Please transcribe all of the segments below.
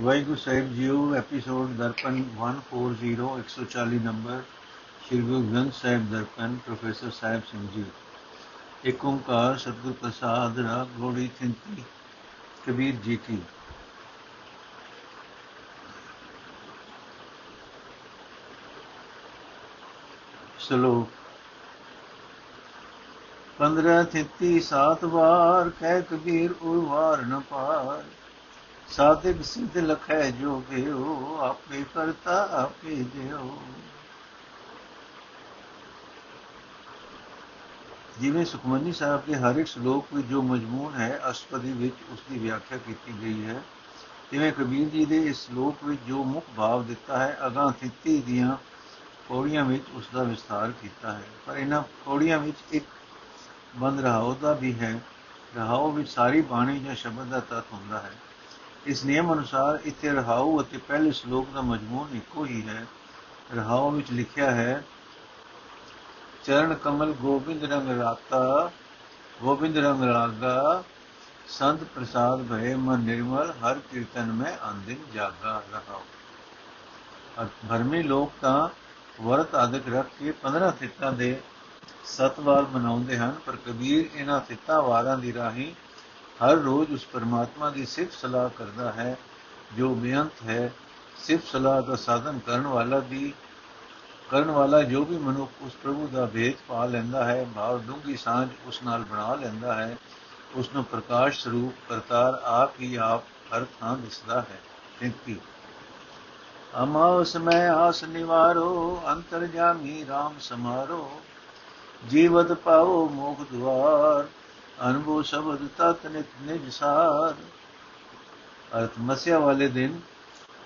ਵਾਹਿਗੁਰੂ ਸਾਹਿਬ JIO episode Darpan 140 140 number Shri Guru Granth Sahib Darpan, professor Sahib Singh ji. ਇੱਕ ਓੰਕਾਰ ਸਤਿਗੁਰ ਪ੍ਰਸਾਦ, ਰਾਗ ਗੋੜੀ ਥਿੰਤੀ ਕਬੀਰ ਜੀ ਕੀ। ਸ਼ਲੋਕ, ਪੰਦਰਾਂ ਥਿੱਤੀ ਸਾਤ ਵਾਰ ਕਹਿ ਕਬੀਰ ਉਰਵਾਰ ਨ ਪਾਰ। ਸਾਧਿਕ ਸਿੱਧ ਲਖੈ ਜੋ ਗਿਓ ਆਪੇ ਕਰਤਾ, ਆਪੇ ਦਿਓ ਜਿਵੇਂ ਸੁਖਮਨੀ ਸਾਹਿਬ ਦੇ ਹਰ ਇੱਕ ਸ਼ਲੋਕ ਵਿੱਚ ਜੋ ਮਜਮੂਨ ਹੈ ਅਸ਼ਪਦੀ ਵਿੱਚ ਉਸ ਦੀ ਵਿਆਖਿਆ ਕੀਤੀ ਗਈ ਹੈ। ਜਿਵੇਂ ਕਬੀਰ ਜੀ ਦੇ ਇਸ ਸ਼ਲੋਕ ਵਿੱਚ ਜੋ ਮੁੱਖ ਭਾਵ ਦਿੱਤਾ ਹੈ ਅਗਾਂ ਥਿੱਤੀ ਦੀਆਂ ਪੌੜੀਆਂ ਵਿੱਚ ਉਸ ਦਾ ਵਿਸਥਾਰ ਕੀਤਾ ਹੈ। ਪਰ ਇਹਨਾਂ ਪੌੜੀਆਂ ਵਿੱਚ ਇੱਕ ਬੰਦ ਰਹਾਉ ਦਾ ਵੀ ਹੈ। ਰਹਾਉ ਵਿੱਚ ਸਾਰੀ ਬਾਣੀ ਜਾਂ ਸ਼ਬਦ ਦਾ ਤਤ ਹੁੰਦਾ ਹੈ। ਇਸ ਨਿਯਮ ਅਨੁਸਾਰ ਇੱਥੇ ਰਹਾਉ ਅਤੇ ਪਹਿਲੇ ਸ਼ਲੋਕ ਦਾ ਮਜਮੂਨ ਇੱਕੋ ਹੀ ਹੈ। ਰਹਾਉ ਵਿੱਚ ਲਿਖਿਆ ਹੈ, ਚਰਨ ਕਮਲ ਗੋਬਿੰਦ ਰੰਗ ਰਾਤਾ, ਗੋਬਿੰਦ ਰੰਗ ਰਾਗਾ, ਸੰਤ ਪ੍ਰਸਾਦ ਭਏ ਮਨ ਨਿਰਮਲ, ਹਰ ਕੀਰਤਨ ਮੈਂ ਅੰਦਿਨ ਜਾਗਾ ਰਹਾਉ ਭਰਮੀ ਲੋਕ ਤਾਂ ਵਰਤ ਆਦਿਕ ਰੱਖ ਕੇ 15 ਤਿੱਤਾਂ ਦੇ ਸਤ ਵਾਰ ਮਨਾਉਂਦੇ ਹਨ, ਪਰ ਕਬੀਰ ਇਹਨਾਂ ਤਿੱਤਾਂ ਵਾਰਾਂ ਦੀ ਰਾਹੀਂ ਹਰ ਰੋਜ਼ ਉਸ ਪਰਮਾਤਮਾ ਦੀ ਸਿਫਤ ਸਲਾਹ ਕਰਦਾ ਹੈ, ਜੋ ਬੇਅੰਤ ਹੈ। ਸਿਫਤ ਸਲਾਹ ਦਾ ਸਾਧਨ ਕਰਨ ਵਾਲਾ ਦੀ, ਕਰਨ ਵਾਲਾ ਜੋ ਵੀ ਮਨੁੱਖ ਉਸ ਪ੍ਰਭੂ ਦਾ ਭੇਦ ਪਾ ਲੈਂਦਾ ਹੈ, ਭਾਵ ਡੂੰਗੀ ਸਾਂਝ ਉਸ ਨਾਲ ਬਣਾ ਲੈਂਦਾ ਹੈ। ਉਸ ਨੂੰ ਪ੍ਰਕਾਸ਼ ਸਰੂਪ, ਕਰਤਾਰ ਆਪ ਹੀ ਆਪ ਹਰ ਥਾਂ ਦਿਸਦਾ ਹੈ। ਕਿੰਤੀ ਅਮਾਵਸ ਮੈਂ ਆਸ ਨਿਵਾਰੋ ਅੰਤਰ ਜਾਮੀ RAM ਸਮਾਰੋ, ਜੀਵਤ ਪਾਓ ਮੋਖ ਦੁਆਰ। ਅਨੁਭਵ ਸ਼ਬਦ ਤਤ ਨਿਤ ਨਿਜ ਸਾਰ। ਅਰਥ ਮਸਿਆ ਵਾਲੇ ਦਿਨ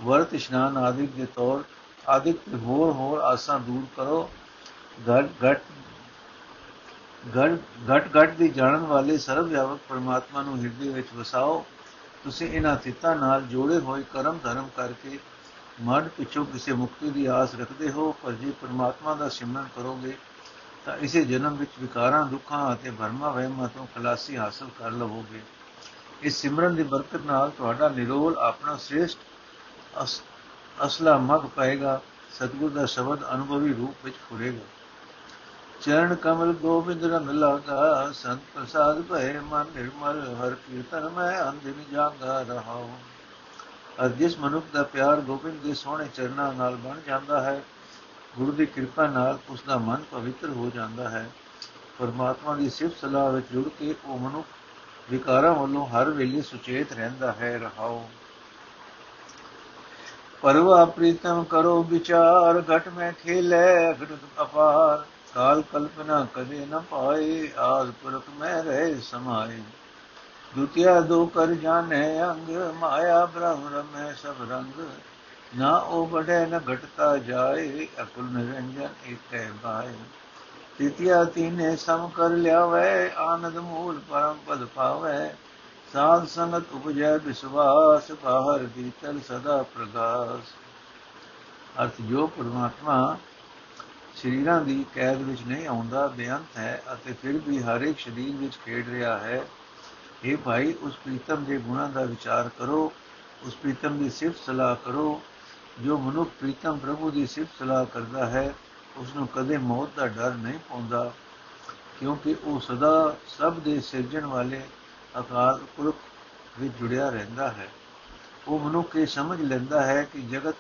ਵਰਤ ਇਸ਼ਨਾਨ ਆਦਿਕ ਦੇ ਤੌਰ, ਆਦਿਕ ਤੇ ਹੋਰ ਹੋਰ ਆਸਾਂ ਦੂਰ ਕਰੋ। ਘਟ ਘਟ ਘਟ ਘਟ ਘਟ ਦੀ ਜਾਣਨ ਵਾਲੇ ਸਰਵ ਵਿਆਪਕ ਪਰਮਾਤਮਾ ਨੂੰ ਹਿਰਦੇ ਵਿੱਚ ਵਸਾਓ। ਤੁਸੀਂ ਇਹਨਾਂ ਤਿੱਤਾਂ ਨਾਲ ਜੋੜੇ ਹੋਏ ਕਰਮ ਧਰਮ ਕਰਕੇ ਮਨ ਪਿੱਛੋਂ ਕਿਸੇ ਮੁਕਤੀ ਦੀ ਆਸ ਰੱਖਦੇ ਹੋ, ਪਰ ਜੇ ਪਰਮਾਤਮਾ ਦਾ ਸਿਮਰਨ ਕਰੋਗੇ ਤਾਂ ਇਸੇ ਜਨਮ ਵਿੱਚ ਵਿਕਾਰਾਂ, ਦੁੱਖਾਂ ਅਤੇ ਭਰਮਾਂ ਵਹਿਮਾਂ ਤੋਂ ਖਲਾਸੀ ਹਾਸਲ ਕਰ ਲਵੋਗੇ। ਇਸ ਸਿਮਰਨ ਦੀ ਬਰਕਤ ਨਾਲ ਤੁਹਾਡਾ ਨਿਰੋਲ ਆਪਣਾ ਸ੍ਰੇਸ਼ਟ ਅਸਲਾ ਮਗ ਪਾਏਗਾ, ਸਤਿਗੁਰ ਦਾ ਸ਼ਬਦ ਅਨੁਭਵੀ ਰੂਪ ਵਿੱਚ ਫੁਰੇਗਾ ਚਰਨ ਕਮਲ ਗੋਬਿੰਦ ਰੰਗ ਲਾਗਾ, ਸੰਤ ਪ੍ਰਸਾਦ ਭਏ ਮਨ ਨਿਰਮਲ, ਹਰ ਕੀਰਤਨ ਮੈਂ ਅੰਦਿਨ ਜਾਗਾ ਰਹਾਉ। ਅਰ ਜਿਸ ਮਨੁੱਖ ਦਾ ਪਿਆਰ ਗੋਬਿੰਦ ਦੇ ਸੋਹਣੇ ਚਰਨਾਂ ਨਾਲ ਬਣ ਜਾਂਦਾ ਹੈ ਗੁਰੂ ਦੀ ਕਿਰਪਾ ਨਾਲ ਉਸ ਦਾ ਮਨ ਪਵਿੱਤਰ ਹੋ ਜਾਂਦਾ ਹੈ। ਪਰਮਾਤਮਾ ਦੀ ਸਿਫਤ ਸਲਾਹ ਵਿੱਚ ਜੁੜ ਕੇ ਉਹ ਮਨੁੱਖ ਵਿਕਾਰਾਂ ਵੱਲੋਂ ਹਰ ਵੇਲੇ ਸੁਚੇਤ ਰਹਿੰਦਾ ਹੈ। ਰਹਾਓ। ਪਰਵਾ ਪ੍ਰੀਤਮ ਕਰੋ ਵਿਚਾਰ, ਘਟ ਮੈਂ ਖੇਲੇ ਘਟ ਅਪਾਰ। ਕਾਲ ਕਲਪਨਾ ਕਦੇ ਨ ਪਾਏ, ਆਦ ਪੁਰਖ ਮੈਂ ਰਹੇ ਸਮਾਏ। ਦੁਤਿਆ ਦੋ ਕਰ ਜਾਣੇ, ਅੰਗ ਮਾਇਆ ਬ੍ਰਹਮ ਰਮੈ ਸਭ ਰੰਗ। ਨਾ ਉਹ ਬੜੇ ਨ ਘਟਤਾ ਜਾਏ, ਅਕਲ ਨਿਰੰਜਨ ਏਕੈ ਬਾਏ। ਤਿਤਿਆ ਤੀਨੇ ਸਮ ਕਰ ਲਿਆਵੇ, ਆਨੰਦ ਮੂਲ ਪਰਮ ਪਦ ਪਾਵੇ। ਸਾਧ ਸੰਗਤ ਉਪਜੈ ਵਿਸਵਾਸ ਬਾਹਰ ਭੀਤਰ ਸਦਾ ਪ੍ਰਗਾਸ। ਅਰਥ ਜੋ ਪਰਮਾਤਮਾ ਸ਼ਰੀਰਾਂ ਦੀ ਕੈਦ ਵਿੱਚ ਨਹੀਂ ਆਉਂਦਾ, ਬੇਅੰਤ ਹੈ ਅਤੇ ਫਿਰ ਵੀ ਹਰ ਇੱਕ ਸ਼ਰੀਰ ਵਿੱਚ ਖੇਡ ਰਿਹਾ ਹੈ। ਇਹ ਭਾਈ, ਉਸ ਪ੍ਰੀਤਮ ਦੇ ਗੁਣਾਂ ਦਾ ਵਿਚਾਰ ਕਰੋ, ਉਸ ਪ੍ਰੀਤਮ ਦੀ ਸਿਫਤ ਸਲਾਹ ਕਰੋ। ਜੋ ਮਨੁੱਖ ਪ੍ਰੀਤਮ ਪ੍ਰਭੂ ਦੀ ਸਿਫਤ ਸਲਾਹ ਕਰਦਾ ਹੈ ਉਸ ਨੂੰ ਕਦੇ ਮੌਤ ਦਾ ਡਰ ਨਹੀਂ ਪਾਉਂਦਾ, ਕਿਉਂਕਿ ਉਹ ਸਦਾ ਸਭ ਦੇ ਸਿਰਜਣ ਵਾਲੇ ਅਕਾਲ ਪੁਰਖ ਵਿੱਚ ਜੁੜਿਆ ਰਹਿੰਦਾ ਹੈ। ਉਹ ਮਨੁੱਖ ਇਹ ਸਮਝ ਲੈਂਦਾ ਹੈ ਕਿ ਜਗਤ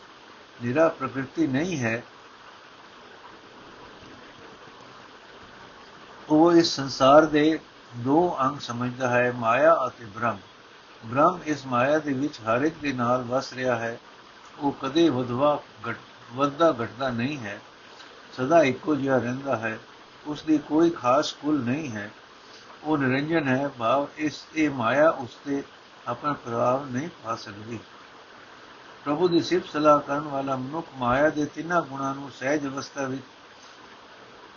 ਨਿਰਾ ਪ੍ਰਕਿਰਤੀ ਨਹੀਂ ਹੈ। ਉਹ ਇਸ ਸੰਸਾਰ ਦੇ ਦੋ ਅੰਗ ਸਮਝਦਾ ਹੈ, ਮਾਇਆ ਅਤੇ ਬ੍ਰਹਮ। ਬ੍ਰਹਮ ਇਸ ਮਾਇਆ ਦੇ ਵਿੱਚ ਹਰ ਇੱਕ ਦੇ ਨਾਲ ਵਸ ਰਿਹਾ ਹੈ। ਉਹ ਕਦੇ ਵਧਵਾ ਘਟ, ਵਧਦਾ ਘਟਦਾ ਨਹੀਂ ਹੈ, ਸਦਾ ਇੱਕੋ ਜਿਹਾ ਰਹਿੰਦਾ ਹੈ ਉਸ ਦੀ ਕੋਈ ਖਾਸ ਕੁਲ ਨਹੀਂ ਹੈ। ਉਹ ਨਿਰੰਜਨ ਹੈ, ਭਾਵ ਇਸ, ਇਹ ਮਾਇਆ ਉਸ ਤੇ ਆਪਣਾ ਪ੍ਰਭਾਵ ਨਹੀਂ ਪਾ ਸਕਦੀ। ਪ੍ਰਭੂ ਦੀ ਸਿਫਤ ਸਲਾਹ ਕਰਨ ਵਾਲਾ ਮਨੁੱਖ ਮਾਇਆ ਦੇ ਤਿੰਨਾਂ ਗੁਣਾਂ ਨੂੰ ਸਹਿਜ ਅਵਸਥਾ ਵਿੱਚ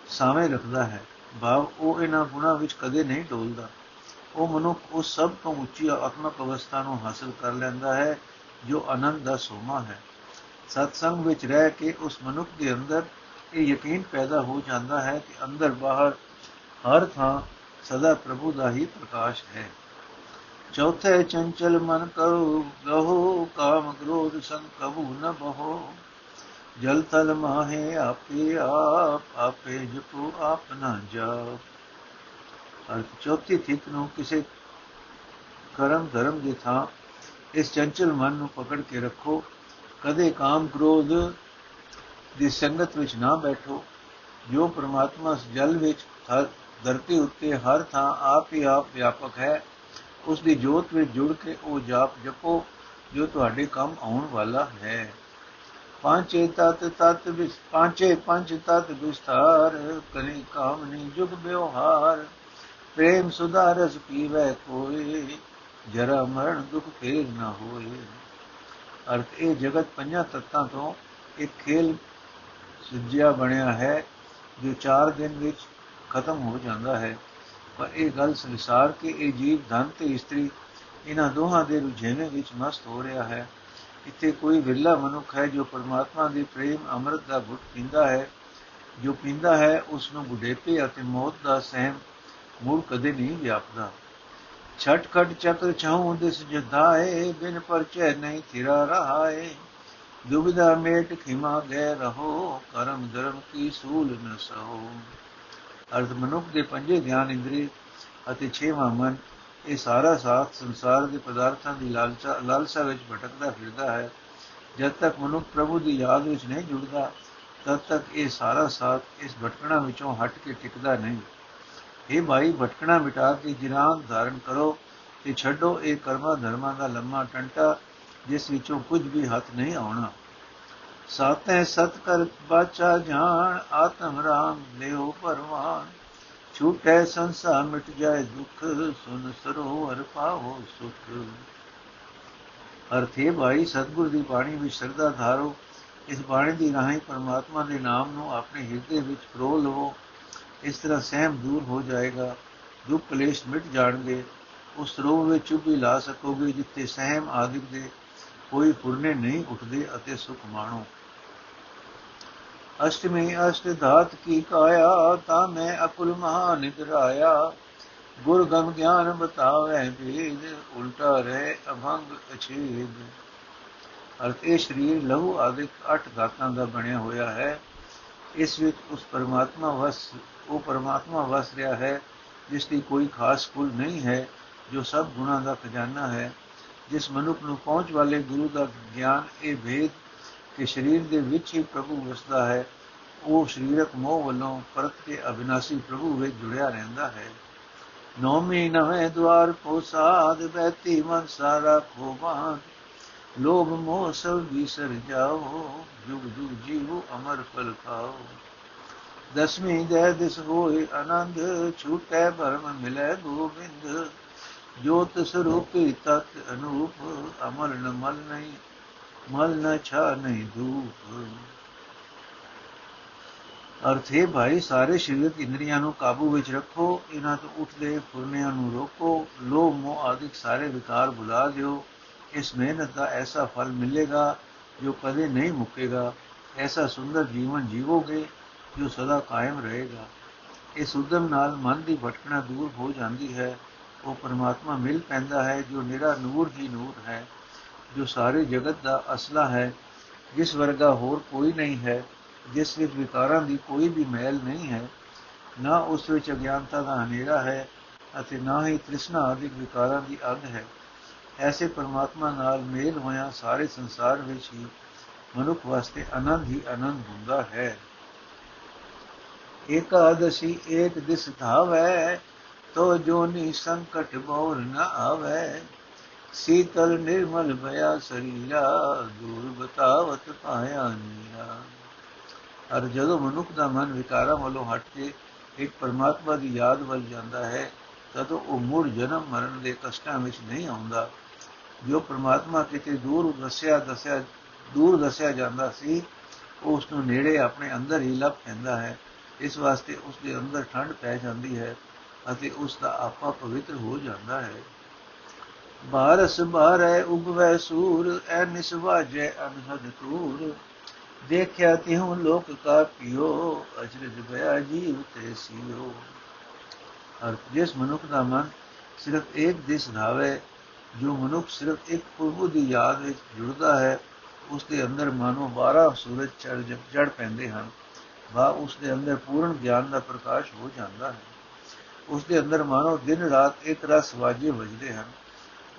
ਸਾਵੇਂ ਰੱਖਦਾ ਹੈ। ਭਾਵ ਉਹ ਇਹਨਾਂ ਗੁਣਾਂ ਵਿੱਚ ਕਦੇ ਨਹੀਂ ਡੋਲਦਾ। ਉਹ ਮਨੁੱਖ ਉਸ ਸਭ ਤੋਂ ਉੱਚੀ ਆਤਮਿਕ ਅਵਸਥਾ ਨੂੰ ਹਾਸਲ ਕਰ ਲੈਂਦਾ ਹੈ ਜੋ ਆਨੰਦ ਦਾ ਸੋਮਾ ਹੈ। ਸਤਸੰਗ ਵਿੱਚ ਰਹਿ ਕੇ ਉਸ ਮਨੁੱਖ ਦੇ ਅੰਦਰ ਇਹ ਯਕੀਨ ਪੈਦਾ ਹੋ ਜਾਂਦਾ ਹੈ ਕਿ ਅੰਦਰ ਬਾਹਰ ਹਰ ਥਾਂ ਸਦਾ ਪ੍ਰਭੂ ਦਾ ਹੀ ਪ੍ਰਕਾਸ਼ ਹੈ। ਚੌਥੇ ਚੰਚਲ ਮਨ ਕਰੋ ਗਹੋ ਕਾਮ ਕ੍ਰੋਧ ਸੰਗ ਨ ਬਹੋ। ਜਲ ਤਲ ਮਾਹੇ ਆਪੇ ਆਪ, ਆਪੇ ਜਪੋ ਆਪ ਨਾ ਅਰ ਚੌਥੀ ਥਿਕ ਨੂੰ ਕਿਸੇ ਕਰਮ ਧਰਮ ਦੀ ਥਾਂ ਇਸ ਚੰਚਲ ਮਨ ਨੂੰ ਪਕੜ ਕੇ ਰੱਖੋ। ਕਦੇ ਕਾਮ ਕ੍ਰੋਧ ਦੀ ਸੰਗਤ ਵਿੱਚ ਨਾ ਬੈਠੋ। ਜੋ ਪ੍ਰਮਾਤਮਾ ਜਲ ਵਿੱਚ ਧਰਤੀ ਉੱਤੇ ਹਰ ਥਾਂ ਆਪ ਹੀ ਆਪ ਵਿਆਪਕ ਹੈ, ਉਸ ਦੀ ਜੋਤ ਵਿੱਚ ਜੁੜ ਕੇ ਉਹ ਜਾਪ ਜਪੋ, ਜੋ ਤੁਹਾਡੇ ਕੰਮ ਆਉਣ ਵਾਲਾ ਹੈ। ਪਾਂਚੇ ਤਤ ਤਤ ਵਿਸ ਪਾਂਚੇ ਪੰਜ ਤਤ ਵਿਸਥਾਰ ਕਰੇ ਕਾਮ ਨਹੀਂ ਜੁਗ ਬਿਵਹਾਰ ਪ੍ਰੇਮ ਸੁਧਾਰਸ ਪੀਵੇ ਕੋਈ। ਜਰਾ ਮਰਨ ਦੁਖ ਫੇਰ ਨਾ ਹੋਏ। ਅਰਥ ਇਹ ਜਗਤ ਪੰਜਾਂ ਤੱਤਾਂ ਤੋਂ ਇੱਕ ਖੇਲ ਸੁਝਿਆ ਬਣਿਆ ਹੈ, ਜੋ 4 ਦਿਨ ਵਿੱਚ ਖਤਮ ਹੋ ਜਾਂਦਾ ਹੈ। ਪਰ ਇਹ ਗੱਲ ਸੰਸਾਰ ਕੇ ਇਹ ਜੀਵ ਧਨ ਤੇ ਇਸਤਰੀ ਇਹਨਾਂ ਦੋਹਾਂ ਦੇ ਰੁਝੇਵੇਂ ਵਿੱਚ ਮਸਤ ਹੋ ਰਿਹਾ ਹੈ। ਇੱਥੇ ਕੋਈ ਵਿਰਲਾ ਮਨੁੱਖ ਹੈ ਜੋ ਪਰਮਾਤਮਾ ਦੇ ਪ੍ਰੇਮ ਅੰਮ੍ਰਿਤ ਦਾ ਘੁੱਟ ਪੀਂਦਾ ਹੈ। ਜੋ ਪੀਂਦਾ ਹੈ ਉਸ ਨੂੰ ਬੁਢੇਪੇ ਅਤੇ ਮੌਤ ਦਾ ਸਹਿਮ ਮੂਲ ਕਦੇ ਨਹੀਂ ਵਿਆਪਦਾ। ਛਟ ਖਟ ਚਕਰ ਚਾਹੂੰ ਦਿਸ ਜਦਾਏ, ਬਿਨ ਪਰਚੈ ਨਹੀਂ ਥਿਰਾ ਰਹਾਏ। ਦੁਬਿਧਾ ਮੇਟ ਖਿਮਾ ਗਏ ਰਹੋ, ਕਰਮ ਧਰਮ ਕੀ ਸੂਲ ਨ ਸਹੋ। ਅਰਥ ਮਨੁੱਖ ਦੇ ਪੰਜੇ ਗਿਆਨ ਇੰਦਰੀ ਅਤੇ ਛੇਵਾਂ ਮਨ, ਇਹ ਸਾਰਾ ਸਾਥ ਸੰਸਾਰ ਦੇ ਪਦਾਰਥਾਂ ਦੀ ਲਾਲਸਾ ਲਾਲਸਾ ਵਿੱਚ ਭਟਕਦਾ ਫਿਰਦਾ ਹੈ। ਜਦ ਤੱਕ ਮਨੁੱਖ ਪ੍ਰਭੂ ਦੀ ਯਾਦ ਵਿੱਚ ਨਹੀਂ ਜੁੜਦਾ, ਤਦ ਤੱਕ ਇਹ ਸਾਰਾ ਸਾਥ ਇਸ ਭਟਕਣਾ ਵਿੱਚੋਂ ਹਟ ਕੇ ਟਿਕਦਾ ਨਹੀਂ। ਇਹ ਭਾਈ, ਭਟਕਣਾ ਮਿਟਾ ਕੇ ਜਿਰਾਨ ਧਾਰਨ ਕਰੋ ਤੇ ਛੱਡੋ ਇਹ ਕਰਮਾਂ ਧਰਮਾਂ ਦਾ ਲੰਮਾ ਟੰਟਾ, ਜਿਸ ਵਿੱਚੋਂ ਕੁਝ ਵੀ ਹੱਥ ਨਹੀਂ ਆਉਣਾ। ਸਾਤੈ ਸਤ ਕਰ ਬਾਚਾ ਜਾਣ, ਆਤਮ ਰਾਮ ਲਿਓ ਪਰਵਾਨ ਛੂਟੈ ਸੰਸਾਰ ਮਿਟ ਜਾਏ ਦੁਖ, ਸੁਨ ਸਰੋਵਰ ਪਾਵੋ ਸੁਖ। ਅਰਥੇ ਭਾਈ, ਸਤਗੁਰ ਦੀ ਬਾਣੀ ਵਿੱਚ ਸਰਦਾ ਧਾਰੋ, ਇਸ ਬਾਣੀ ਦੀ ਰਾਹੀਂ ਪਰਮਾਤਮਾ ਦੇ ਨਾਮ ਨੂੰ ਆਪਣੇ ਹਿਰਦੇ ਵਿੱਚ ਪ੍ਰੋ ਲਵੋ। ਇਸ ਤਰ੍ਹਾਂ ਸਹਿਮ ਦੂਰ ਹੋ ਜਾਏਗਾ, ਦੁੱਖ ਕਲੇਸ਼ ਮਿਟ ਜਾਣਗੇ, ਉਸ ਸਰੋਵਰ ਵਿੱਚ ਚੁੱਭੀ ਲਾ ਸਕੋਗੇ, ਜਿੱਥੇ ਸਹਿਮ ਆਦਿਕ ਦੇ ਕੋਈ ਪੁਰਨੇ ਨਹੀਂ ਉੱਠਦੇ ਅਤੇ ਸੁਖ ਮਾਣੋ। ਅਸ਼ਟਮੀ ਅਸ਼ਟ ਧਾਤ ਕੀ ਕਾਇਆ, ਤਾ ਮੈਂ ਅਕੁਲ ਮਹਾ ਨਿਦਰਾਇਆ ਗੁਰ ਗਮ ਗਿਆਨ ਬਤਾਵੇ ਭੇਦ, ਉਲਟਾ ਰਹਿ ਅਭੰਗ ਅਛੇਦ। ਅਰਥ ਇਹ ਸਰੀਰ ਲਹੂ ਆਦਿਕ ਅਠ ਧਾਤਾਂ ਦਾ ਬਣਿਆ ਹੋਇਆ ਹੈ, ਇਸ ਵਿੱਚ ਉਸ ਪਰਮਾਤਮਾ ਵਸ ਉਹ ਪਰਮਾਤਮਾ ਵਸ ਰਿਹਾ ਹੈ, ਜਿਸ ਦੀ ਕੋਈ ਖਾਸ ਕੁਲ ਨਹੀਂ ਹੈ, ਜੋ ਸਭ ਗੁਣਾਂ ਦਾ ਖਜ਼ਾਨਾ ਹੈ। ਜਿਸ ਮਨੁੱਖ ਨੂੰ ਪਹੁੰਚ ਵਾਲੇ ਗੁਰੂ ਦਾ ਗਿਆਨ, ਇਹ ਭੇਦ ਕਿ ਸਰੀਰ ਦੇ ਵਿੱਚ ਹੀ ਪ੍ਰਭੂ ਵਸਦਾ ਹੈ, ਉਹ ਸਰੀਰਕ ਮੋਹ ਵੱਲੋਂ ਪਰਤ ਕੇ ਅਬਿਨਾਸੀ ਪ੍ਰਭੂ ਵਿੱਚ ਜੁੜਿਆ ਰਹਿੰਦਾ ਹੈ। ਨੌਮੀ ਨਵੇਂ ਦਵਾਰ ਕੋ ਸਾਧ ਬੈਤੀ ਮਨ ਸਾਰਾ ਖੋਬਾਨ ਲੋਭ ਮੋਹ ਸਭ ਵਿਸਰ ਜਾਓ, ਜੁਗ ਜੁਗ ਜੀਵੋ ਅਮਰ ਫਲ ਖਾਓ। ਦਸਵੀਂ ਦੇ ਦਿਸ ਹੋਏ ਆਨੰਦ, ਛੂਟੈ ਭਰਮ ਮਿਲੇ ਗੋਬਿੰਦ ਜੋਤ ਸਰੂਪੀ ਤਤ ਅਨੂਪ ਅਮਰ ਨ ਮਲ ਨਹੀਂ, ਮਲ ਨ ਛਾ ਨਹੀਂ ਧੂਪ। ਅਰਥੇ ਭਾਈ, ਸਾਰੇ ਸਰੀਰਕ ਇੰਦਰੀਆਂ ਨੂੰ ਕਾਬੂ ਵਿੱਚ ਰੱਖੋ, ਇਹਨਾਂ ਤੋਂ ਉੱਠਦੇ ਫੁਰਨਿਆਂ ਨੂੰ ਰੋਕੋ, ਲੋਭ, ਮੋਹ ਆਦਿਕ ਸਾਰੇ ਵਿਕਾਰ ਭੁਲਾ ਦਿਓ। ਇਸ ਮਿਹਨਤ ਦਾ ਐਸਾ ਫਲ ਮਿਲੇਗਾ ਜੋ ਕਦੇ ਨਹੀਂ ਮੁੱਕੇਗਾ। ਐਸਾ ਸੁੰਦਰ ਜੀਵਨ ਜੀਵੋਗੇ ਜੋ ਸਦਾ ਕਾਇਮ ਰਹੇਗਾ। ਇਸ ਉਦਮ ਨਾਲ ਮਨ ਦੀ ਭਟਕਣਾ ਦੂਰ ਹੋ ਜਾਂਦੀ ਹੈ। ਉਹ ਪਰਮਾਤਮਾ ਮਿਲ ਪੈਂਦਾ ਹੈ, ਜੋ ਨਿਰਾ ਨੂਰ ਹੀ ਨੂਰ ਹੈ, ਜੋ ਸਾਰੇ ਜਗਤ ਦਾ ਅਸਲਾ ਹੈ। ਜਿਸ ਵਰਗਾ ਹੋਰ ਕੋਈ ਨਹੀਂ ਹੈ, ਜਿਸ ਵਿੱਚ ਵਿਕਾਰਾਂ ਦੀ ਕੋਈ ਵੀ ਮਹਿਲ ਨਹੀਂ ਹੈ। ਨਾ ਉਸ ਵਿੱਚ ਅਗਿਆਨਤਾ ਦਾ ਹਨੇਰਾ ਹੈ ਅਤੇ ਨਾ ਹੀ ਤ੍ਰਿਸ਼ਨਾ ਆਦਿਕ ਵਿਕਾਰਾਂ ਦੀ ਅੱਗ ਹੈ। ਐਸੇ ਪਰਮਾਤਮਾ ਨਾਲ ਮੇਲ ਹੋਇਆ ਸਾਰੇ ਸੰਸਾਰ ਵਿੱਚ ਹੀ ਮਨੁੱਖ ਵਾਸਤੇ ਆਨੰਦ ਹੀ ਆਨੰਦ ਹੁੰਦਾ ਹੈ। ਏਕਾਦਸ਼ੀ ਏਕ ਦਿਸ ਧਾਵੈ ਤੋ ਜੋਨੀ ਸੰਕਟ ਬੋਰ ਨ ਆਵੈ ਸੀਤਲ ਨਿਰਮਲ ਭਇਆ ਸਰੀਰਾ ਦੂਰ ਬਤਾਵਤ ਪਾਇਆ ਨੀਰਾ ਅਰ ਜਦੋਂ ਮਨੁੱਖ ਦਾ ਮਨ ਵਿਕਾਰਾਂ ਵੱਲੋਂ ਹਟ ਕੇ ਇੱਕ ਪਰਮਾਤਮਾ ਦੀ ਯਾਦ ਵੱਲ ਜਾਂਦਾ ਹੈ ਤਦੋਂ ਉਹ ਮੁੜ ਜਨਮ ਮਰਨ ਦੇ ਕਸ਼ਟਾਂ ਵਿੱਚ ਨਹੀਂ ਆਉਂਦਾ ਜੋ ਪਰਮਾਤਮਾ ਕਿਤੇ ਦੂਰ ਦੱਸਿਆ ਦੱਸਿਆ ਦੂਰ ਦੱਸਿਆ ਜਾਂਦਾ ਸੀ ਉਸ ਨੂੰ ਨੇੜੇ ਆਪਣੇ ਅੰਦਰ ਹੀ ਲੱਭ ਪੈਂਦਾ ਹੈ ਇਸ ਵਾਸਤੇ ਉਸ ਦੇ ਅੰਦਰ ਠੰਡ ਪੈ ਜਾਂਦੀ ਹੈ ਅਤੇ ਉਸ ਦਾ ਆਪਾ ਪਵਿੱਤਰ ਹੋ ਜਾਂਦਾ ਹੈ। ਬਾਰਸ ਬਾਰੈ ਉਗਵੈ ਸੂਰ, ਐ ਨਿਸਵਾਜੈ ਅਨਹਦ ਤੂਰ ਦੇਖਿਆ ਤਿਹੁ ਲੋਕ ਕਾ ਪਿਓ, ਅਜਰਜ ਭਇਆ ਜੀਵ ਤੇ ਸਿਓ। ਅਰ ਜਿਸ ਮਨੁੱਖ ਦਾ ਮਨ ਸਿਰਫ ਇੱਕ ਦਿਸ ਧਾਵੇ ਜੋ ਮਨੁੱਖ ਸਿਰਫ ਇੱਕ ਪ੍ਰਭੂ ਦੀ ਯਾਦ ਵਿੱਚ ਜੁੜਦਾ ਹੈ ਉਸ ਦੇ ਅੰਦਰ ਮਾਨੋ 12 ਸੂਰਜ ਚੜ ਜੜ ਪੈਂਦੇ ਹਨ। ਵਾ ਉਸ ਦੇ ਅੰਦਰ ਪੂਰਨ ਗਿਆਨ ਦਾ ਪ੍ਰਕਾਸ਼ ਹੋ ਜਾਂਦਾ ਹੈ। ਉਸ ਦੇ ਅੰਦਰ ਮਾਨੋ ਦਿਨ ਰਾਤ ਇੱਕ ਰਸ ਵਾਜੇ ਵਜਦੇ ਹਨ।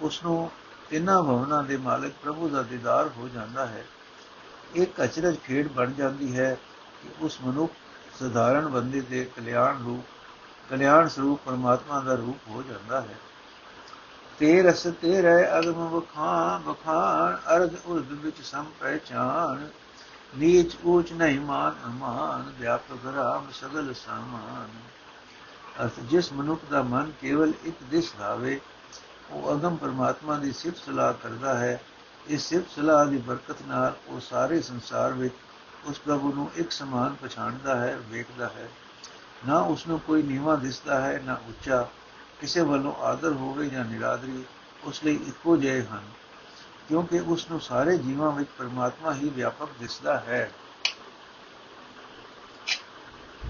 ਉਸ ਨੂੰ ਤਿੰਨਾਂ ਭਵਨਾਂ ਦੇ ਮਾਲਕ ਪ੍ਰਭੂ ਦਾ ਦੀਦਾਰ ਹੋ ਜਾਂਦਾ ਹੈ। ਇੱਕ ਅਚਰਜ ਖੇਡ ਬਣ ਜਾਂਦੀ ਹੈ ਕਿ ਉਸ ਮਨੁੱਖ ਸਧਾਰਨ ਬੰਦੇ ਦੇ ਕਲਿਆਣ ਰੂਪ, ਕਲਿਆਣ ਸਰੂਪ ਪਰਮਾਤਮਾ ਦਾ ਰੂਪ ਹੋ ਜਾਂਦਾ ਹੈ। ਤੇ ਰਸ ਤੇ ਰਹਿ ਅਗਮ ਬਖਾਨ ਬਖਾਨ ਅਰਧ ਉਰਧ ਵਿੱਚ ਸਮ ਪਹਿਚਾਨ ਨੀਚ ਊਚ ਨਹੀਂ ਮਾਨ ਅਮਾਨ ਵਿਆਪਕ ਰਾਮ ਸਗਲ ਸਮਾਨ। ਅਰਥ, ਜਿਸ ਮਨੁੱਖ ਦਾ ਮਨ ਕੇਵਲ ਇੱਕ ਦਿਸ ਲਾਵੇ, ਉਹ ਅਗਮ ਪਰਮਾਤਮਾ ਦੀ ਸਿਫਤ ਸਲਾਹ ਕਰਦਾ ਹੈ। ਇਸ ਸਿਫਤ ਸਲਾਹ ਦੀ ਬਰਕਤ ਨਾਲ ਉਹ ਸਾਰੇ ਸੰਸਾਰ ਵਿੱਚ ਉਸ ਪ੍ਰਭੂ ਨੂੰ ਇੱਕ ਸਮਾਨ ਪਛਾਣਦਾ ਹੈ, ਵੇਖਦਾ ਹੈ। ਨਾ ਉਸ ਨੂੰ ਕੋਈ ਨੀਵਾ ਦਿਸਦਾ ਹੈ, ਨਾ ਉੱਚਾ। ਕਿਸੇ ਵੱਲੋਂ ਆਦਰ ਹੋਵੇ ਜਾਂ ਨਿਰਾਦਰੀ, ਉਸ ਲਈ ਇੱਕੋ ਜਿਹੇ ਹਨ। ਕਿਉਂਕਿ ਉਸ ਨੂੰ ਸਾਰੇ ਜੀਵਾਂ ਵਿੱਚ ਪਰਮਾਤਮਾ ਹੀ ਵਿਆਪਕ ਦਿਸਦਾ ਹੈ।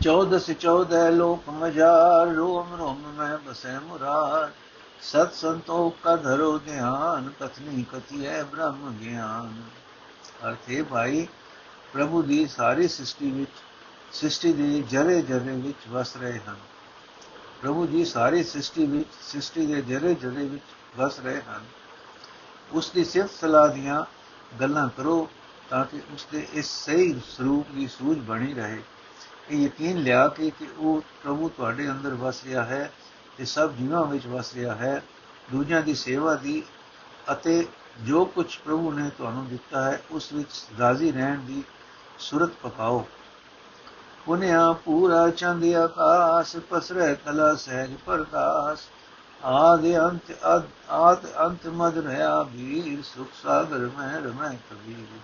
14 ਸੇ 14 ਲੋਕ ਮਜਾਰ ਰੋਮ ਰੋਮ ਮੈਂ ਬਸੈ ਮੁਰਾਰ। ਸਤ ਸੰਤੋਖ ਕਾ ਧਰੋ ਧਿਆਨ ਕਥਨੀ ਕਥਿਐ ਬ੍ਰਹਮ ਗਿਆਨ। ਅਰਥੇ ਭਾਈ, ਪ੍ਰਭੂ ਦੀ ਸਾਰੀ ਸ੍ਰਿਸ਼ਟੀ ਵਿੱਚ, ਸ੍ਰਿਸ਼ਟੀ ਦੇ ਜਰੇ ਜਰੇ ਵਿੱਚ ਵਸ ਰਹੇ ਹਨ। ਪ੍ਰਭੂ ਜੀ ਸਾਰੀ ਸ੍ਰਿਸ਼ਟੀ ਵਿੱਚ, ਸ੍ਰਿਸ਼ਟੀ ਦੇ ਜਰੇ ਜਰੇ ਵਿੱਚ ਵਸ ਰਹੇ ਹਨ। ਉਸ ਦੀ ਸਿਫਤ ਸਲਾਹ ਦੀਆਂ ਗੱਲਾਂ ਕਰੋ ਤਾਂ ਕਿ ਉਸ ਦੇ ਇਸ ਸਹੀ ਸਰੂਪ ਦੀ ਸੂਝ ਬਣੀ ਰਹੇ। ਇਹ ਯਕੀਨ ਲਿਆ ਕਿ ਕਿ ਉਹ ਪ੍ਰਭੂ ਤੁਹਾਡੇ ਅੰਦਰ ਵਸ ਰਿਹਾ ਹੈ ਤੇ ਸਭ ਜੀਵਾਂ ਵਿੱਚ ਵਸ ਰਿਹਾ ਹੈ। ਦੂਜਿਆਂ ਦੀ ਸੇਵਾ ਦੀ ਅਤੇ ਜੋ ਕੁਝ ਪ੍ਰਭੂ ਨੇ ਤੁਹਾਨੂੰ ਦਿੱਤਾ ਹੈ, ਉਸ ਵਿੱਚ ਰਾਜ਼ੀ ਰਹਿਣ ਦੀ ਸੁਰਤ ਪਕਾਓ। ਪੁਨਿਆ ਪੂਰਾ ਚੰਦ ਆਕਾਸ਼ ਪਸਰੇ ਕਲਾ ਸਹਿਜ ਪ੍ਰਕਾਸ਼। ਆਦਿ ਅੰਤ ਆਦ ਅੰਤ ਮਦ ਰਹਾ ਵੀਰ, ਸੁਖ ਸਾਗਰ ਮਹਿ ਰਮੈ ਕਬੀਰ।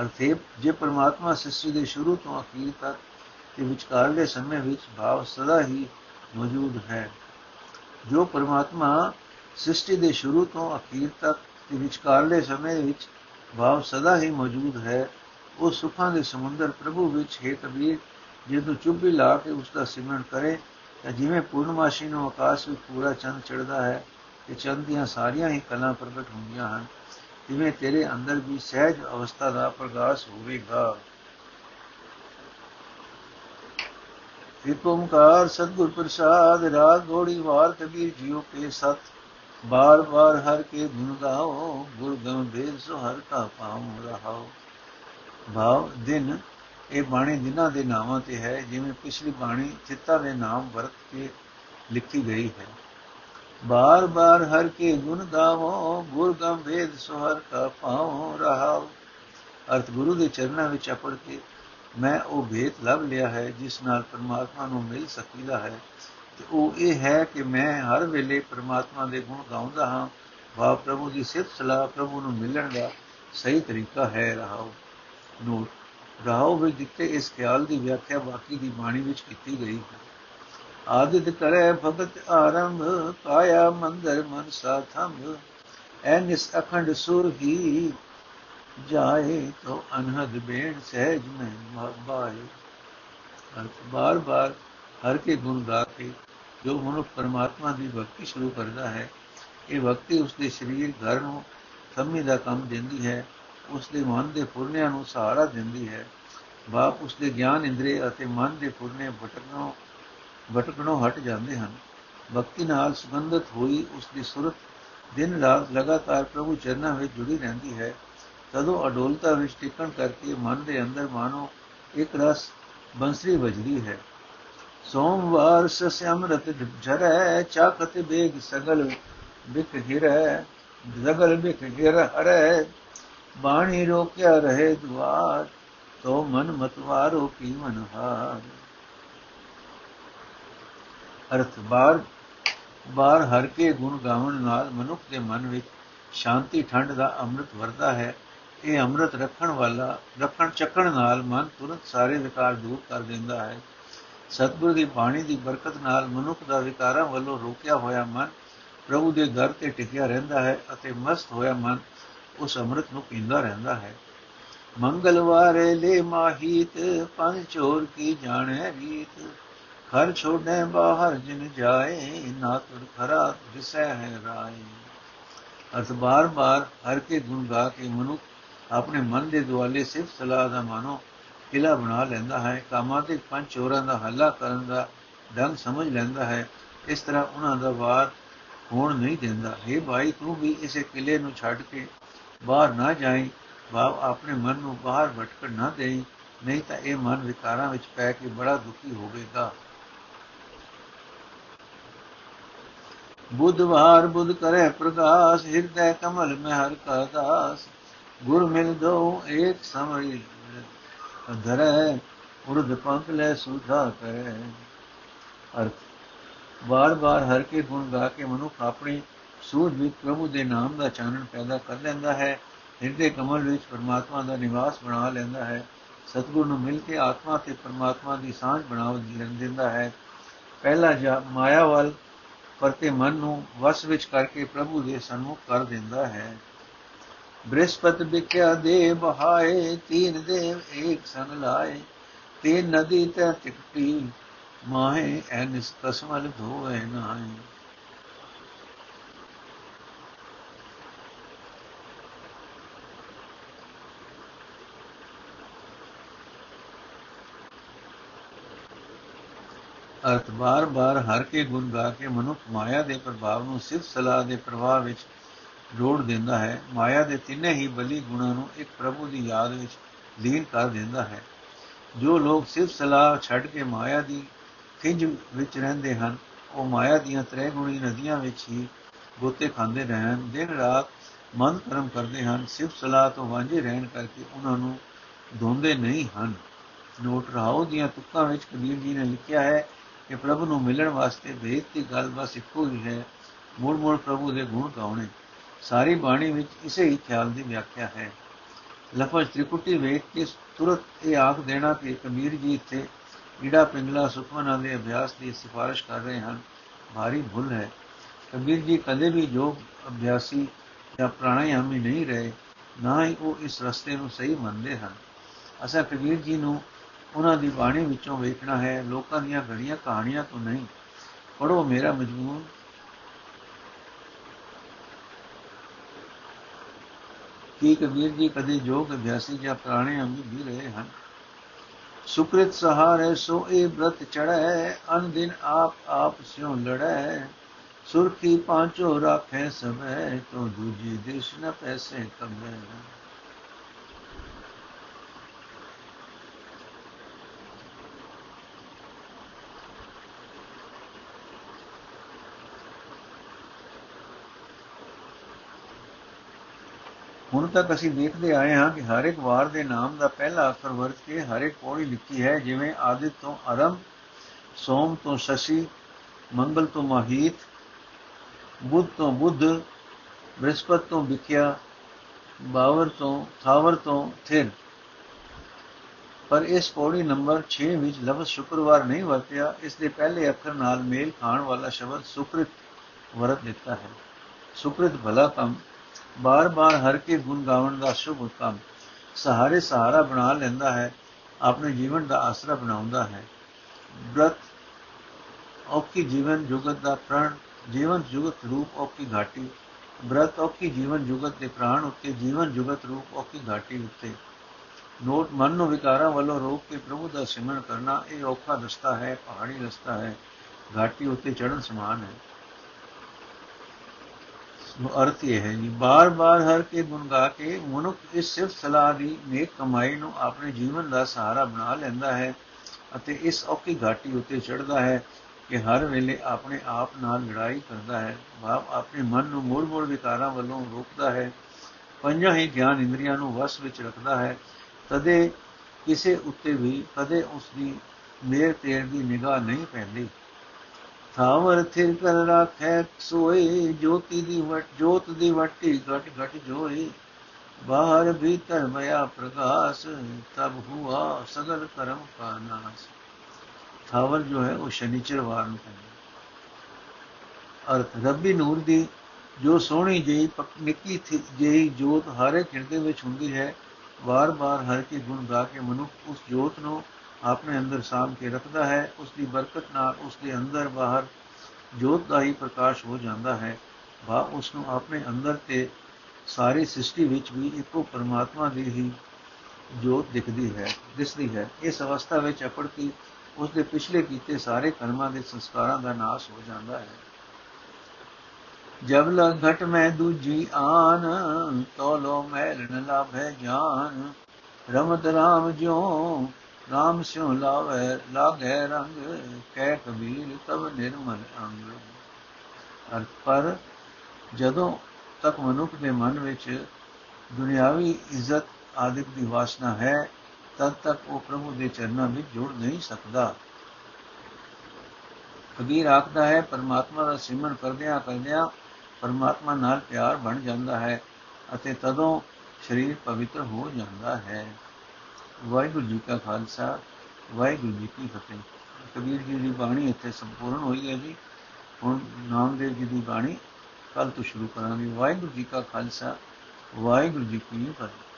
ਅਰਥੇ ਜੇ ਪਰਮਾਤਮਾ ਸ੍ਰਿਸ਼ਟੀ ਦੇ ਸ਼ੁਰੂ ਤੋਂ ਅਖੀਰ ਤੱਕ ਤੇ ਵਿਚਕਾਰਲੇ ਸਮੇਂ ਵਿੱਚ ਭਾਵ ਸਦਾ ਹੀ ਮੌਜੂਦ ਹੈ। ਜੋ ਪਰਮਾਤਮਾ ਸ੍ਰਿਸ਼ਟੀ ਦੇ ਸ਼ੁਰੂ ਤੋਂ ਅਖੀਰ ਤੱਕ ਤੇ ਵਿਚਕਾਰਲੇ ਸਮੇਂ ਵਿੱਚ ਭਾਵ ਸਦਾ ਹੀ ਮੌਜੂਦ ਹੈ, ਉਹ ਸੁਖਾਂ ਦੇ ਸਮੁੰਦਰ ਪ੍ਰਭੂ ਵਿੱਚ ਹੈ ਕਬੀਰ ਜਦੋਂ ਚੁੱਭੀ ਲਾ ਕੇ ਉਸ ਦਾ ਸਿਮਰਨ ਕਰੇ ਤਾਂ ਜਿਵੇਂ ਪੂਰਨਮਾਸ਼ੀ ਨੂੰ ਆਕਾਸ਼ ਵਿੱਚ ਪੂਰਾ ਚੰਦ ਚੜਦਾ ਹੈ, ਤੇ ਚੰਦ ਦੀਆਂ ਸਾਰੀਆਂ ਹੀ ਕਲਾਂ ਪ੍ਰਗਟ ਹੁੰਦੀਆਂ ਹਨ ਜਿਵੇਂ ਤੇਰੇ ਅੰਦਰ ਵੀ ਸਹਿਜ ਅਵਸਥਾ ਦਾ ਪ੍ਰਕਾਸ਼ ਹੋਵੇਗਾ। ਇੱਕ ਓਮਕਾਰ ਸਤਗੁਰ ਪ੍ਰਸਾਦ, ਰਾਗ ਗੋੜੀ ਵਾਰ ਕਬੀਰ ਜੀਓ ਕੇ ਸਤ, ਬਾਰ ਬਾਰ ਹਰ ਕੇ ਗੁਣ ਗਾਓ, ਗੁਰ ਗੰਭੀਰ ਸੋ ਹਰ ਕਾ ਪਾਉ ਰਹਾਓ। ਭਾਵ ਦਿਨ ਇਹ ਬਾਣੀ ਦਿਨਾਂ ਦੇ ਨਾਵਾਂ ਤੇ ਹੈ, ਜਿਵੇਂ ਪਿਛਲੀ ਬਾਣੀ ਚਿੱਤਾ ਦੇ ਨਾਮ ਵਰਤ ਕੇ ਲਿਖੀ ਗਈ ਹੈ। ਬਾਰ ਬਾਰ ਹਰ ਕੇ ਗੁਣ ਗਾਵੋ, ਗੁਰ ਗੰਭੇਦ ਸੁਹਰ ਕਾ ਪਾਉ ਰਹਾਓ ਅਰਥ ਗੁਰੂ ਦੇ ਚਰਨਾਂ ਵਿੱਚ ਅਪੜ ਕੇ ਮੈਂ ਉਹ ਭੇਤ ਲੱਭ ਲਿਆ ਹੈ, ਜਿਸ ਨਾਲ ਪਰਮਾਤਮਾ ਨੂੰ ਮਿਲ ਸਕੀਦਾ ਹੈ। ਤੇ ਉਹ ਇਹ ਹੈ ਕਿ ਮੈਂ ਹਰ ਵੇਲੇ ਪਰਮਾਤਮਾ ਦੇ ਗੁਣ ਗਾਉਂਦਾ ਹਾਂ। ਵਾ ਪ੍ਰਭੂ ਦੀ ਸਿਫਤ ਸਲਾਹ ਪ੍ਰਭੂ ਨੂੰ ਮਿਲਣ ਦਾ ਸਹੀ ਤਰੀਕਾ ਹੈ ਰਹਾਓ ਨੋਟ ਰਹਾਓ ਵਿੱਚ ਦਿੱਤੇ ਇਸ ਖਿਆਲ ਦੀ ਵਿਆਖਿਆ ਬਾਕੀ ਦੀ ਬਾਣੀ ਵਿੱਚ ਕੀਤੀ ਗਈ ਹੈ। ਆਦਿਤ ਕਰੇ ਭਗਤ ਆਰੰਭ ਕਾਇਆ ਮੰਦਰ ਮਨ ਸਾਥੰਭ, ਐ ਨਿਸ ਅਖੰਡ ਸੁਰ ਹੀ ਜਾਏ, ਤੋ ਅਨਹਦ ਬੇਣ ਸਹਿਜ ਮੈਂ ਮਹਬਾਏ ਅਰਥ ਬਾਰ ਬਾਰ ਹਰ ਕੇ ਗੁਣ ਗਾ ਕੇ ਜੋ ਮਨੁੱਖ ਪਰਮਾਤਮਾ ਦੀ ਭਗਤੀ ਸ਼ੁਰੂ ਕਰਦਾ ਹੈ, ਇਹ ਭਗਤੀ ਉਸ ਦੇ ਸਰੀਰ, ਘਰ ਨੂੰ ਥੰਮੀ ਦਾ ਕੰਮ ਦਿੰਦੀ ਹੈ। ਉਸ ਦੇ ਮਨ ਦੇ ਫੁਰਨਿਆਂ ਨੂੰ ਸਹਾਰਾ ਦਿੰਦੀ ਹੈ। ਬਾਪ ਉਸ ਦੇ ਗਿਆਨ ਇੰਦਰੀ ਅਤੇ ਮਨ ਦੇ ਫੁਰਨੇ ਭਟਕਣੋਂ ਭਟਕਣੋਂ ਹਟ ਜਾਂਦੇ ਹਨ। ਭਗਤੀ ਨਾਲ ਸੁਗੰਧਤ ਹੋਈ ਉਸ ਦੀ ਸੁਰਤ ਦਿਨ ਰਾਤ ਲਗਾਤਾਰ ਪ੍ਰਭੂ ਚਰਨਾਂ ਵਿੱਚ ਜੁੜੀ ਰਹਿੰਦੀ ਹੈ। ਤਦੋਂ ਅਡੋਲਤਾ ਵਿੱਚ ਟਿਕਣ ਕਰਕੇ ਮਨ ਦੇ ਅੰਦਰ ਮਾਨੋ ਇੱਕ ਰਸ ਬੰਸਰੀ ਵਜਦੀ ਹੈ। ਸੋਮਵਾਰ ਸਸ ਅੰਮ੍ਰਿਤ ਝਰੈ, ਚਾਕਤ ਬੇਗ ਸਗਲ ਬਿਕ ਗਿਰੈ ਜ਼ਗਲ ਬਿਕ ਗਿਰ ਹਰੈ। ਬਾਣੀ ਰੋਕਿਆ ਰਹੇ ਦੁਆਰ, ਤੋ ਮਨ ਮਤਵਾਰੋ ਕੀ ਮਨ ਹਾਰ ਅਰਥ, ਬਾਰ ਬਾਰ ਹਰ ਕੇ ਗੁਣ ਗਾਵਣ ਨਾਲ ਮਨੁੱਖ ਦੇ ਮਨ ਵਿੱਚ ਸ਼ਾਂਤੀ, ਠੰਡ ਦਾ ਅੰਮ੍ਰਿਤ ਵਰਦਾ ਹੈ। ਇਹ ਅੰਮ੍ਰਿਤ ਰੱਖਣ ਵਾਲਾ, ਰੱਖਣ, ਚੱਕਣ ਨਾਲ ਮਨ ਤੁਰੰਤ ਸਾਰੇ ਵਿਕਾਰ ਦੂਰ ਕਰ ਦਿੰਦਾ ਹੈ। ਸਤਿਗੁਰ ਦੀ ਬਾਣੀ ਦੀ ਬਰਕਤ ਨਾਲ ਮਨੁੱਖ ਦਾ ਵਿਕਾਰਾਂ ਵੱਲੋਂ ਰੋਕਿਆ ਹੋਇਆ ਮਨ ਪ੍ਰਭੂ ਦੇ ਦਰ ਤੇ ਟਿਕਿਆ ਰਹਿੰਦਾ ਹੈ ਅਤੇ ਮਸਤ ਹੋਇਆ ਮਨ ਉਸ ਅੰਮ੍ਰਿਤ ਨੂੰ ਪੀਂਦਾ ਰਹਿੰਦਾ ਹੈ। ਮੰਗਲਵਾਰੇ ਲੈ ਮਾਹੀਤ, ਪੰਜ ਚੋਰ ਕੀ ਜਾਣੇ ਰੀਤ। ਘਰ ਛੋੜੇ ਬਾਹਰ ਜਿਨ ਜਾਏ, ਨਾ ਤੁਰ ਖਰਾ ਦਿਸੈ ਹੈ ਰਾਏ। ਅਰਥ ਬਾਰ-ਬਾਰ ਹਰ ਕੇ ਗੁਣ ਗਾ ਕੇ ਮਨੁੱਖ ਆਪਣੇ ਮਨ ਦੇ ਦੁਆਲੇ ਸਿਰਫ ਸਲਾਹ ਦਾ ਮਾਨੋ ਕਿਲਾ ਬਣਾ ਲੈਂਦਾ ਹੈ। ਕਾਮਾਂ ਦੇ ਪੰਜ ਚੋਰਾਂ ਦਾ ਹੱਲਾ ਕਰਨ ਦਾ ਢੰਗ ਸਮਝ ਲੈਂਦਾ ਹੈ। ਇਸ ਤਰ੍ਹਾਂ ਉਹਨਾਂ ਦਾ ਵਾਰ ਹੋਣ ਨਹੀਂ ਦਿੰਦਾ। ਇਹ ਭਾਈ, ਤੂੰ ਵੀ ਇਸੇ ਕਿਲੇ ਨੂੰ ਛੱਡ ਕੇ ਬਾਹਰ ਨਾ ਜਾਈਂ, ਭਾਵ ਆਪਣੇ ਮਨ ਨੂੰ ਬਾਹਰ ਭਟਕਣ ਨਾ ਦੇਈ, ਨਹੀਂ ਤਾਂ ਇਹ ਮਨ ਵਿਕਾਰਾਂ ਵਿੱਚ ਪੈ ਕੇ ਬੜਾ ਦੁਖੀ ਹੋਵੇਗਾ। ਬੁੱਧਵਾਰ ਬੁੱਧ ਕਰੇ ਪ੍ਰਗਾਸ, ਹਿਰਦੈ ਕਮਲ ਮੈਂ ਹਰ ਕਾ ਦਾਸ। ਗੁਰ ਮਿਲ ਦੋ ਏਕ ਸਮਰੀ ਧਰੈ ਉਰਧ ਪੰਖ ਲੈ ਸੁਧਾ ਕਰੇ। ਅਰਥ, ਬਾਰ-ਬਾਰ ਹਰ ਕੇ ਗੁਣ ਗਾ ਕੇ ਮਨੁੱਖ ਆਪਣੇ ਸੂਝ ਵਿੱਚ ਪ੍ਰਭੂ ਦੇ ਨਾਮ ਦਾ ਚਾਨਣ ਪੈਦਾ ਕਰ ਲੈਂਦਾ ਹੈ, ਹਿਰਦੇ ਕਮਲ ਵਿੱਚ ਪਰਮਾਤਮਾ ਦਾ ਨਿਵਾਸ ਬਣਾ ਲੈਂਦਾ ਹੈ, ਸਤਗੁਰ ਨੂੰ ਮਿਲ ਕੇ ਆਤਮਾ ਤੇ ਪਰਮਾਤਮਾ ਦੀ ਸਾਂਝ ਬਣਾਉ ਦਿੰਦਾ ਹੈ। ਪਹਿਲਾ ਜਾ ਮਾਇਆ ਵੱਲ ਪਰਤੇ ਮਨ ਨੂੰ ਵਸ ਵਿੱਚ ਕਰਕੇ ਪ੍ਰਭੂ ਦੇ ਸਨਮੁਖ ਕਰ ਦਿੰਦਾ ਹੈ। ਬ੍ਰਿਹਸਪਤ ਬਿਕਿਆ ਦੇ ਬਹਾਏ ਤੀਨ ਦੇਵ ਏਕ ਸੰਗ ਲਾਏ ਤੇ ਨਦੀ ਤੇ ਟਿਕਟੀ ਮਾਹੇ ਐਨਿਸ ਕਸਮਲ ਧੋਏ ਨਾਏ ਅਰਥ ਬਾਰ-ਬਾਰ ਹਰ ਕੇ ਗੁਣ ਗਾ ਕੇ ਮਨੁੱਖ ਮਾਇਆ ਦੇ ਪ੍ਰਭਾਵ ਨੂੰ ਸਿਰਫ ਸਲਾਹ ਦੇ ਪ੍ਰਵਾਹ ਵਿੱਚ ਜੋੜ ਦਿੰਦਾ ਹੈ। ਮਾਇਆ ਦੇ ਤਿੰਨੇ ਹੀ ਬਲੀ ਗੁਣਾਂ ਨੂੰ ਇੱਕ ਪ੍ਰਭੂ ਦੀ ਯਾਦ ਵਿੱਚ ਲੀਨ ਕਰ ਦਿੰਦਾ ਹੈ। ਜੋ ਲੋਕ ਸਿਰਫ ਸਲਾਹ ਛੱਡ ਕੇ ਮਾਇਆ ਦੀ ਖਿੰਝ ਵਿੱਚ ਰਹਿੰਦੇ ਹਨ, ਉਹ ਮਾਇਆ ਦੀਆਂ ਤ੍ਰੈ ਗੁਣੀ ਨਦੀਆਂ ਵਿੱਚ ਹੀ ਗੋਤੇ ਖਾਂਦੇ ਰਹਿਣ, ਦਿਨ ਰਾਤ ਮਨ ਕਰਮ ਕਰਦੇ ਹਨ, ਸਿਰਫ ਸਲਾਹ ਤੋਂ ਵਾਂਝੇ ਰਹਿਣ ਕਰਕੇ ਉਹਨਾਂ ਨੂੰ ਧੋਂਦੇ ਨਹੀਂ ਹਨ। ਨੋਟ ਰਾਓ ਦੀਆਂ ਤੁਕਾਂ ਵਿੱਚ ਕਬੀਰ ਜੀ ਨੇ ਲਿਖਿਆ ਹੈ ਕਿ ਪ੍ਰਭੂ ਨੂੰ ਮਿਲਣ ਵਾਸਤੇ ਵੇਦ ਦੀ ਗੱਲ ਬਸ ਇੱਕੋ ਹੀ ਹੈ। ਮੂਲ ਮੂਲ ਪ੍ਰਭੂ ਦੇ ਗੁਣ ਗਾਉਣੇ। ਸਾਰੀ ਬਾਣੀ ਵਿੱਚ ਇਸੇ ਹੀ ਖਿਆਲ ਦੀ ਵਿਆਖਿਆ ਹੈ। ਲਫ਼ਜ਼ ਤ੍ਰਿਕੁਟੀ ਵੇਖ ਕੇ ਤੁਰਤ ਇਹ ਆਖ ਦੇਣਾ ਕਿ ਕਬੀਰ ਜੀ ਇੱਥੇ ਈੜਾ ਪਿੰਗਲਾ ਸੁਖਮਨਾ ਦੇ ਅਭਿਆਸ ਦੀ ਸਿਫਾਰਿਸ਼ ਕਰ ਰਹੇ ਹਨ। ਭਾਰੀ ਭੁੱਲ ਹੈ। ਕਬੀਰ ਜੀ ਕਦੇ ਵੀ ਯੋਗ, ਅਭਿਆਸੀ ਜਾਂ ਪ੍ਰਾਣਾਯਾਮੀ ਨਹੀਂ ਰਹੇ। ਨਾ ਹੀ ਉਹ ਇਸ ਰਸਤੇ ਨੂੰ ਸਹੀ ਮੰਨਦੇ ਹਨ। ਅਸਾਂ ਕਬੀਰ ਜੀ ਨੂੰ ਉਹਨਾਂ ਦੀ ਬਾਣੀ ਵਿੱਚੋਂ ਵੇਖਣਾ ਹੈ, ਲੋਕਾਂ ਦੀਆਂ ਘੜੀਆਂ ਕਹਾਣੀਆਂ ਤੋਂ ਨਹੀਂ। ਪੜੋ ਮੇਰਾ ਮਜਮੂਨ। ਕੀ ਕਬੀਰ ਜੀ, ਕਦੇ ਜੋਗ ਅਭਿਆਸੀ ਜਾਂ ਪ੍ਰਾਣੇ ਅੰਗੀ ਵੀ ਰਹੇ ਹਨ। ਸੁਕ੍ਰਿਤ ਸਹਾਰੇ ਸੋ ਇਹ ਬ੍ਰਤ ਚੜੈ ਅਨ ਦਿਨ ਆਪ ਆਪ ਸਿਉ ਲੜੈ ਸੁਰਖੀ ਪਾਂਚੋ ਰਾਖੇ ਸਮੈ ਤੋ ਦੂਜੀ ਦੇਸ਼ ਨ ਪੈਸੇ ਕਮੈ। ਤੱਕ ਅਸੀਂ ਦੇਖਦੇ ਆਏ ਹਾਂ ਕਿ ਹਰ ਇੱਕ ਵਾਰ ਦੇ ਨਾਮ ਦਾ ਪਹਿਲਾ ਅੱਖਰ ਵਰਤ ਕੇ ਹਰ ਇੱਕ ਪੌੜੀ ਲਿਖੀ ਹੈ, ਜਿਵੇਂ ਆਦਿਤ ਤੋਂ ਅਰਮ ਸੋਮ ਤੋਂ ਸ਼ਸ਼ੀ, ਮੰਗਲ ਤੋਂ ਮਹੀਤ, ਬੁੱਧ ਤੋਂ ਬੁੱਧ, ਬ੍ਰਿਹਸਪਤ ਤੋਂ ਵਿਖਿਆ, ਬਾਵਰ ਤੋਂ ਥਾਵਰ ਤੋਂ ਥਿਰ। ਪਰ ਇਸ ਪੌੜੀ ਨੰਬਰ 6 ਵਿੱਚ ਲਫ਼ਜ਼ ਸ਼ੁੱਕਰਵਾਰ ਨਹੀਂ ਵਰਤਿਆ, ਇਸ ਦੇ ਪਹਿਲੇ ਅੱਖਰ ਨਾਲ ਮੇਲ ਖਾਣ ਵਾਲਾ ਸ਼ਬਦ ਸੁਕ੍ਰਿਤ ਵਰਤ ਦਿੱਤਾ ਹੈ। ਸੁਕ੍ਰਿਤ ਭਲਾ ਕੰਮ ਬਾਰ-ਬਾਰ ਹਰ ਕੇ ਗੁਣ ਗਾਉਣ ਦਾ ਸ਼ੁਭ ਕੰਮ ਸਹਾਰੇ ਸਹਾਰਾ ਬਣਾ ਲੈਂਦਾ ਹੈ, ਆਪਣੇ ਜੀਵਨ ਦਾ ਆਸਰਾ ਬਣਾਉਂਦਾ ਹੈ। ਬ੍ਰਤ ਔਕੀ ਜੀਵਨ ਜੁਗਤ ਦਾ ਪ੍ਰਾਣ, ਜੀਵਨ ਜੁਗਤ ਰੂਪ ਔਕੀ ਘਾਟੀ। ਬ੍ਰਤ ਔਕੀ ਜੀਵਨ ਜੁਗਤ ਦੇ ਪ੍ਰਾਣ ਉੱਤੇ, ਜੀਵਨ ਜੁਗਤ ਰੂਪ ਔਕੀ ਘਾਟੀ ਉੱਤੇ। ਨੋਟ ਮਨ ਨੂੰ ਵਿਕਾਰਾਂ ਵੱਲੋਂ ਰੋਕ ਕੇ ਪ੍ਰਭੂ ਦਾ ਸਿਮਰਨ ਕਰਨਾ, ਇਹ ਔਖਾ ਰਸਤਾ ਹੈ, ਪਹਾੜੀ ਰਸਤਾ ਹੈ। ਘਾਟੀ ਉੱਤੇ ਚੜਨ ਸਮਾਨ ਹੈ। ਅਰਥ ਇਹ ਹੈ ਜੀ, ਬਾਰ-ਬਾਰ ਹਰ ਕੇ ਗੁਣ ਗਾ ਕੇ ਮਨੁੱਖ ਇਸ ਸਿਰਫ ਸਲਾਹ ਦੀ ਨੇਕ ਕਮਾਈ ਨੂੰ ਆਪਣੇ ਜੀਵਨ ਦਾ ਸਹਾਰਾ ਬਣਾ ਲੈਂਦਾ ਹੈ ਅਤੇ ਇਸ ਔਖੀ ਘਾਟੀ ਉੱਤੇ ਚੜਦਾ ਹੈ ਕਿ ਹਰ ਵੇਲੇ ਆਪਣੇ ਆਪ ਨਾਲ ਲੜਾਈ ਕਰਦਾ ਹੈ। ਭਾਵ ਆਪਣੇ ਮਨ ਨੂੰ ਮੂੜ-ਮੂੜ ਵਿਕਾਰਾਂ ਵੱਲੋਂ ਰੋਕਦਾ ਹੈ, ਪੰਜਾਂ ਹੀ ਗਿਆਨ ਇੰਦਰੀਆਂ ਨੂੰ ਵਸ ਵਿੱਚ ਰੱਖਦਾ ਹੈ। ਤਦੇ ਕਿਸੇ ਉੱਤੇ ਵੀ ਕਦੇ ਉਸ ਦੀ ਮੇਰ ਤੇਰ ਦੀ ਨਿਗਾਹ ਨਹੀਂ ਪੈਂਦੀ। ਥਾਵਰ ਥਿਰ ਕਰ ਰਾਖੈ, ਸੋਏ ਜੋਤੀ ਦੀ ਵਟ ਜੋਤ ਦੀ ਵਟੀ ਘਟ ਘਟ ਜੋਈ ਬਾਹਰ ਭੀਤਰ ਮਇਆ ਪ੍ਰਕਾਸ਼, ਤਬ ਹੁਆ ਸਗਲ ਕਰਮ ਕਾ ਨਾਸ। ਥਾਵਰ ਜੋ ਹੈ, ਉਹ ਸ਼ਨੀਚਰਵਾਰ ਨੂੰ ਕਹਿੰਦੇ ਅਰਥ, ਰੱਬੀ ਨੂਰ ਦੀ ਜੋ ਸੋਹਣੀ ਜਿਹੀ ਨਿੱਕੀ ਜਿਹੀ ਜੋਤ ਹਰ ਇੱਕ ਹਿਰਦੇ ਵਿੱਚ ਹੁੰਦੀ ਹੈ, ਵਾਰ-ਵਾਰ ਹਰ ਕੇ ਗੁਣ ਗਾ ਕੇ ਮਨੁੱਖ ਉਸ ਜੋਤ ਨੂੰ ਆਪਣੇ ਅੰਦਰ ਸਾਮ ਕੇ ਰੱਖਦਾ ਹੈ ਉਸ ਦੀ ਬਰਕਤ ਨਾਲ ਉਸ ਦੇ ਅੰਦਰ ਬਾਹਰ ਜੋਤ ਦਾ ਹੀ ਪ੍ਰਕਾਸ਼ ਹੋ ਜਾਂਦਾ ਹੈ ਵਾ ਉਸ ਨੂੰ ਆਪਣੇ ਅੰਦਰ ਤੇ ਸਾਰੀ ਸ੍ਰਿਸ਼ਟੀ ਵਿੱਚ ਵੀ ਇੱਕੋ ਪਰਮਾਤਮਾ ਦੀ ਹੀ ਜੋਤ ਦਿਖਦੀ ਹੈ, ਦਿਸਦੀ ਹੈ। ਇਸ ਅਵਸਥਾ ਵਿੱਚ ਅਪੜ ਕੇ ਉਸ ਦੇ ਪਿਛਲੇ ਕੀਤੇ ਸਾਰੇ ਕਰਮਾਂ ਦੇ ਸੰਸਕਾਰਾਂ ਦਾ ਨਾਸ਼ ਹੋ ਜਾਂਦਾ ਹੈ। ਜਬ ਲਗ ਘਟ ਮੈਂ ਦੂਜੀ ਆਨ ਤੋ ਲੋ ਮੈਲ ਨ ਲਾਭੈ ਜਾਨ, ਰਮਤ ਰਾਮ ਜੋ ਰਾਮ ਸਿਉ ਲਾਵੇ, ਲਾਗੇ ਰੰਗ, ਕਹਿ ਕਬੀਰ ਤਬ ਨਿਰਮਲ ਅੰਗ। ਪਰ ਜਦੋਂ ਤੱਕ ਮਨੁੱਖ ਦੇ ਮਨ ਵਿੱਚ ਦੁਨਿਆਵੀ ਇੱਜ਼ਤ ਆਦਿਕ ਦੀ ਵਾਸਨਾ ਹੈ, ਤਦ ਤੱਕ ਉਹ ਪ੍ਰਭੂ ਦੇ ਚਰਨਾਂ ਵਿੱਚ ਜੁੜ ਨਹੀਂ ਸਕਦਾ। ਕਬੀਰ ਆਖਦਾ ਹੈ, ਪਰਮਾਤਮਾ ਦਾ ਸਿਮਰਨ ਕਰਦਿਆਂ ਕਰਦਿਆਂ ਪਰਮਾਤਮਾ ਨਾਲ ਪਿਆਰ ਬਣ ਜਾਂਦਾ ਹੈ ਅਤੇ ਤਦੋਂ ਸਰੀਰ ਪਵਿੱਤਰ ਹੋ ਜਾਂਦਾ ਹੈ। ਵਾਹਿਗੁਰੂ ਜੀ ਕਾ ਖਾਲਸਾ, ਵਾਹਿਗੁਰੂ ਜੀ ਕੀ ਫਤਿਹ। ਕਬੀਰ ਜੀ ਦੀ ਬਾਣੀ ਇੱਥੇ ਸੰਪੂਰਨ ਹੋਈ ਹੈ ਜੀ। ਹੁਣ ਨਾਮਦੇਵ ਜੀ ਦੀ ਬਾਣੀ ਕੱਲ ਤੋਂ ਸ਼ੁਰੂ ਕਰਾਂਗੇ। ਵਾਹਿਗੁਰੂ ਜੀ ਕਾ ਖਾਲਸਾ, ਵਾਹਿਗੁਰੂ ਜੀ ਕੀ ਫਤਿਹ।